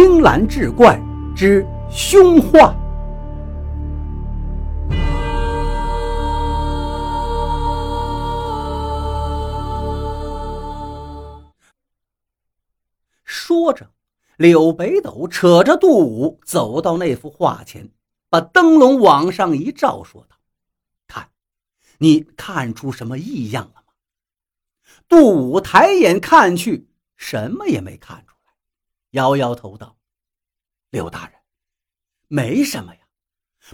青蓝志怪之凶化。说着，柳北斗扯着杜武走到那幅画前，把灯笼往上一照，说道：“看，你看出什么异样了吗？”杜武抬眼看去，什么也没看出来，摇摇头道：“柳大人，没什么呀，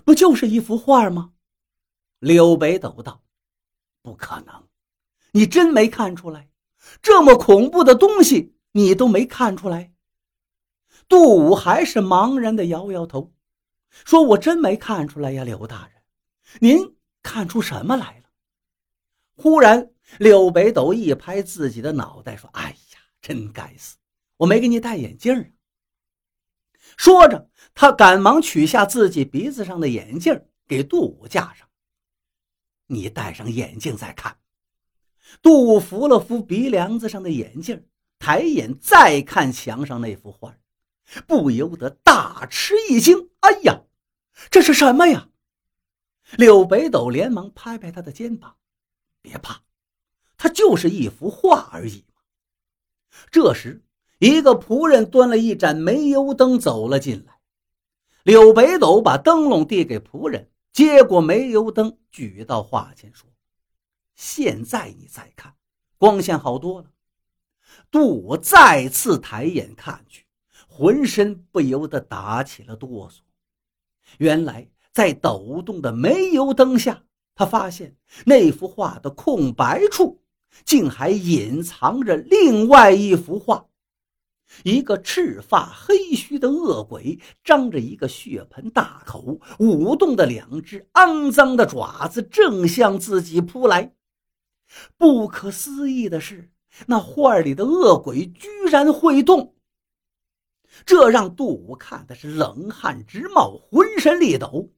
不就是一幅画吗？”柳北斗道：“不可能，你真没看出来？这么恐怖的东西，你都没看出来？”杜武还是茫然的摇摇头，说：“我真没看出来呀，柳大人，您看出什么来了？”忽然。柳北斗一拍自己的脑袋，说：“哎呀，真该死，我没给你戴眼镜啊！”说着，他赶忙取下自己鼻子上的眼镜，给杜武架上。你戴上眼镜再看。杜武扶了扶鼻梁子上的眼镜，抬眼再看墙上那幅画，不由得大吃一惊：“哎呀，这是什么呀？”柳北斗连忙拍拍他的肩膀：“别怕。”他就是一幅画而已这时，一个仆人端了一盏煤油灯走了进来。柳北斗把灯笼递给仆人，接过煤油灯，举到画前，说：“现在你再看，光线好多了。”杜武再次抬眼看去，浑身不由得打起了哆嗦。原来，在抖动的煤油灯下，他发现那幅画的空白处。竟还隐藏着另外一幅画，一个赤发黑须的恶鬼，张着一个血盆大口，舞动的两只肮脏的爪子，正向自己扑来。不可思议的是，那画里的恶鬼居然会动，这让杜武看的是冷汗直冒，浑身立抖。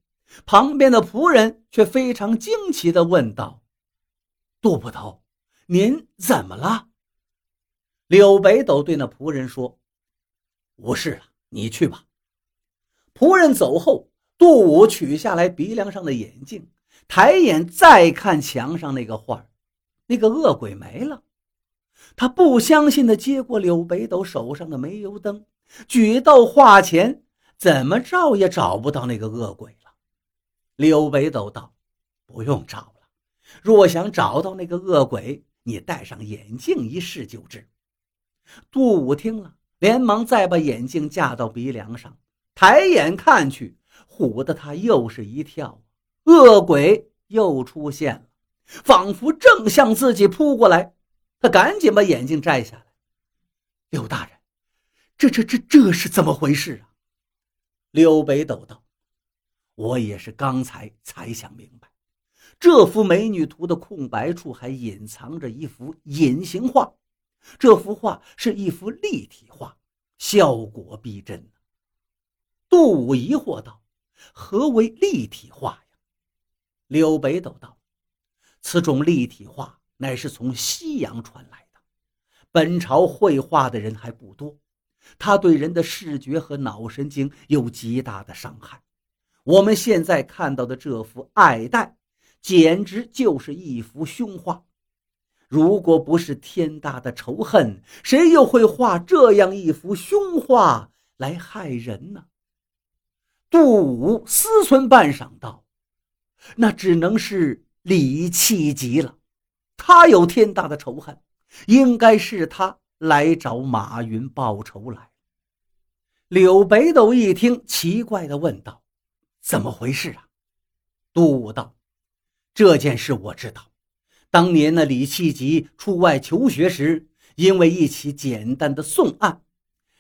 旁边的仆人却非常惊奇地问道：“杜捕头。”您怎么了？柳北斗对那仆人说：“无事了，你去吧。”仆人走后，杜武取下来鼻梁上的眼镜，抬眼再看墙上那个画那个恶鬼没了。他不相信的接过柳北斗手上的煤油灯，举到画前，怎么照也找不到那个恶鬼了。柳北斗道：“不用找了，若想找到那个恶鬼。”你戴上眼镜一试就知。杜武听了，连忙再把眼镜架到鼻梁上，抬眼看去，唬得他又是一跳。恶鬼又出现了，仿佛正向自己扑过来。他赶紧把眼镜摘下来。刘大人，这这这这是怎么回事啊？刘北斗道：“我也是刚才才想明白。”这幅美女图的空白处还隐藏着一幅隐形画，这幅画是一幅立体画，效果逼真。杜武疑惑道：“何为立体画呀？”柳北斗道：“此种立体画乃是从西洋传来的，本朝绘画的人还不多，它对人的视觉和脑神经有极大的伤害。我们现在看到的这幅爱戴。”简直就是一幅凶画！如果不是天大的仇恨，谁又会画这样一幅凶画来害人呢？杜武思忖半晌，道：“那只能是李气急了。他有天大的仇恨，应该是他来找马云报仇来。”柳北斗一听，奇怪的问道：“怎么回事啊？”杜武道。这件事我知道，当年那李气吉出外求学时，因为一起简单的送案，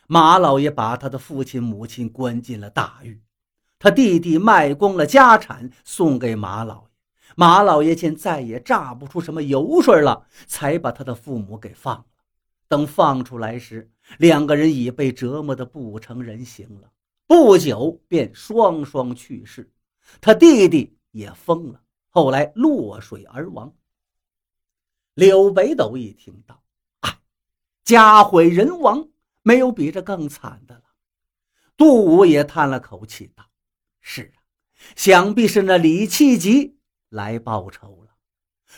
马老爷把他的父亲母亲关进了大狱，他弟弟卖光了家产送给马老爷，马老爷见再也榨不出什么油水了，才把他的父母给放了。等放出来时，两个人已被折磨得不成人形了，不久便双双去世，他弟弟也疯了。后来落水而亡。柳北斗一听到，啊，家毁人亡，没有比这更惨的了。杜武也叹了口气道：“是啊，想必是那李七吉来报仇了。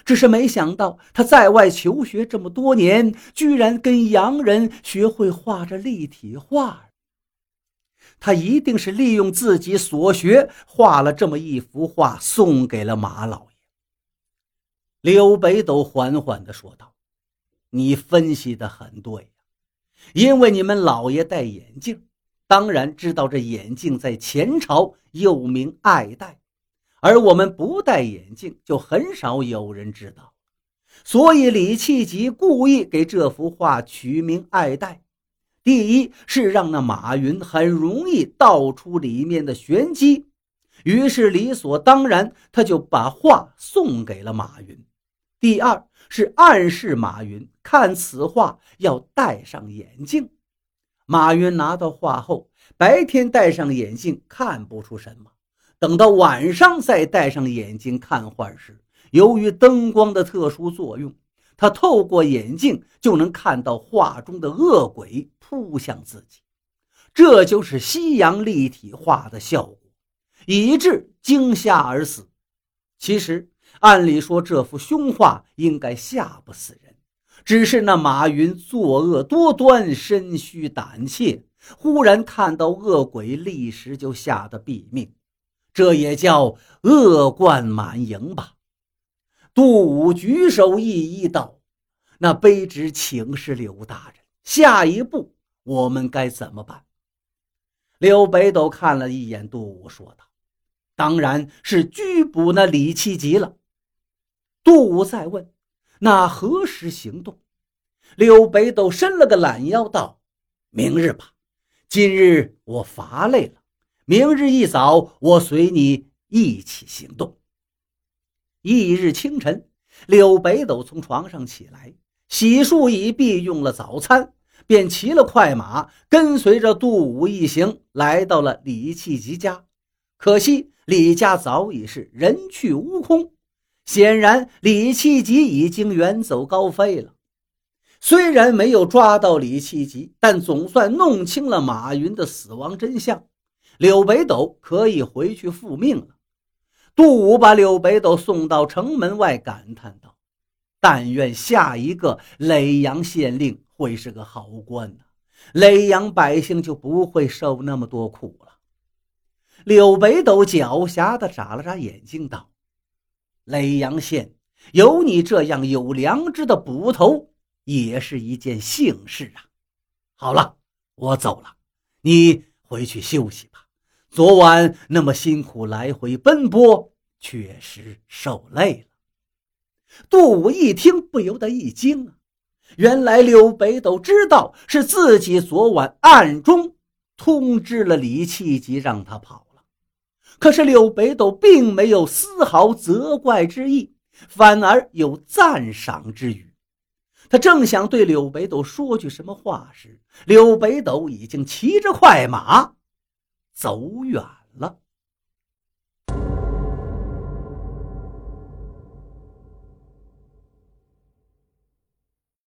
只是没想到他在外求学这么多年，居然跟洋人学会画着立体画。他一定是利用自己所学，画了这么一幅画，送给了马老”刘北斗缓缓地说道：“你分析的很对呀，因为你们老爷戴眼镜。”当然知道这眼镜在前朝又名爱戴，而我们不戴眼镜就很少有人知道，所以李气吉故意给这幅画取名爱戴。第一是让那马云很容易道出里面的玄机，于是理所当然他就把画送给了马云。第二是暗示马云看此画要戴上眼镜。马云拿到画后，白天戴上眼镜看不出什么，等到晚上再戴上眼镜看画时，由于灯光的特殊作用，他透过眼镜就能看到画中的恶鬼扑向自己，这就是西洋立体画的效果，以致惊吓而死。其实，按理说这幅凶画应该吓不死人。只是那马云作恶多端，身虚胆怯，忽然看到恶鬼，立时就吓得毙命。这也叫恶贯满盈吧？杜武举手一一道：“那卑职请示刘大人，下一步我们该怎么办？”刘北斗看了一眼杜武，说道：“当然是拘捕那李七吉了。”杜武再问。那何时行动？刘北斗伸了个懒腰，道：“明日吧。今日我乏累了，明日一早我随你一起行动。”翌日清晨，刘北斗从床上起来，洗漱已毕，用了早餐，便骑了快马，跟随着杜武一行来到了李气吉家。可惜李家早已是人去屋空。显然，李气吉已经远走高飞了。虽然没有抓到李气吉，但总算弄清了马云的死亡真相。柳北斗可以回去复命了。杜武把柳北斗送到城门外，感叹道：“但愿下一个耒阳县令会是个好官呢，耒阳百姓就不会受那么多苦了。”柳北斗狡黠地眨了眨眼睛，道。耒阳县有你这样有良知的捕头，也是一件幸事啊！好了，我走了，你回去休息吧。昨晚那么辛苦来回奔波，确实受累了。杜武一听，不由得一惊啊！原来刘北斗知道是自己昨晚暗中通知了李气吉，让他跑。可是柳北斗并没有丝毫责怪之意，反而有赞赏之语。他正想对柳北斗说句什么话时，柳北斗已经骑着快马走远了。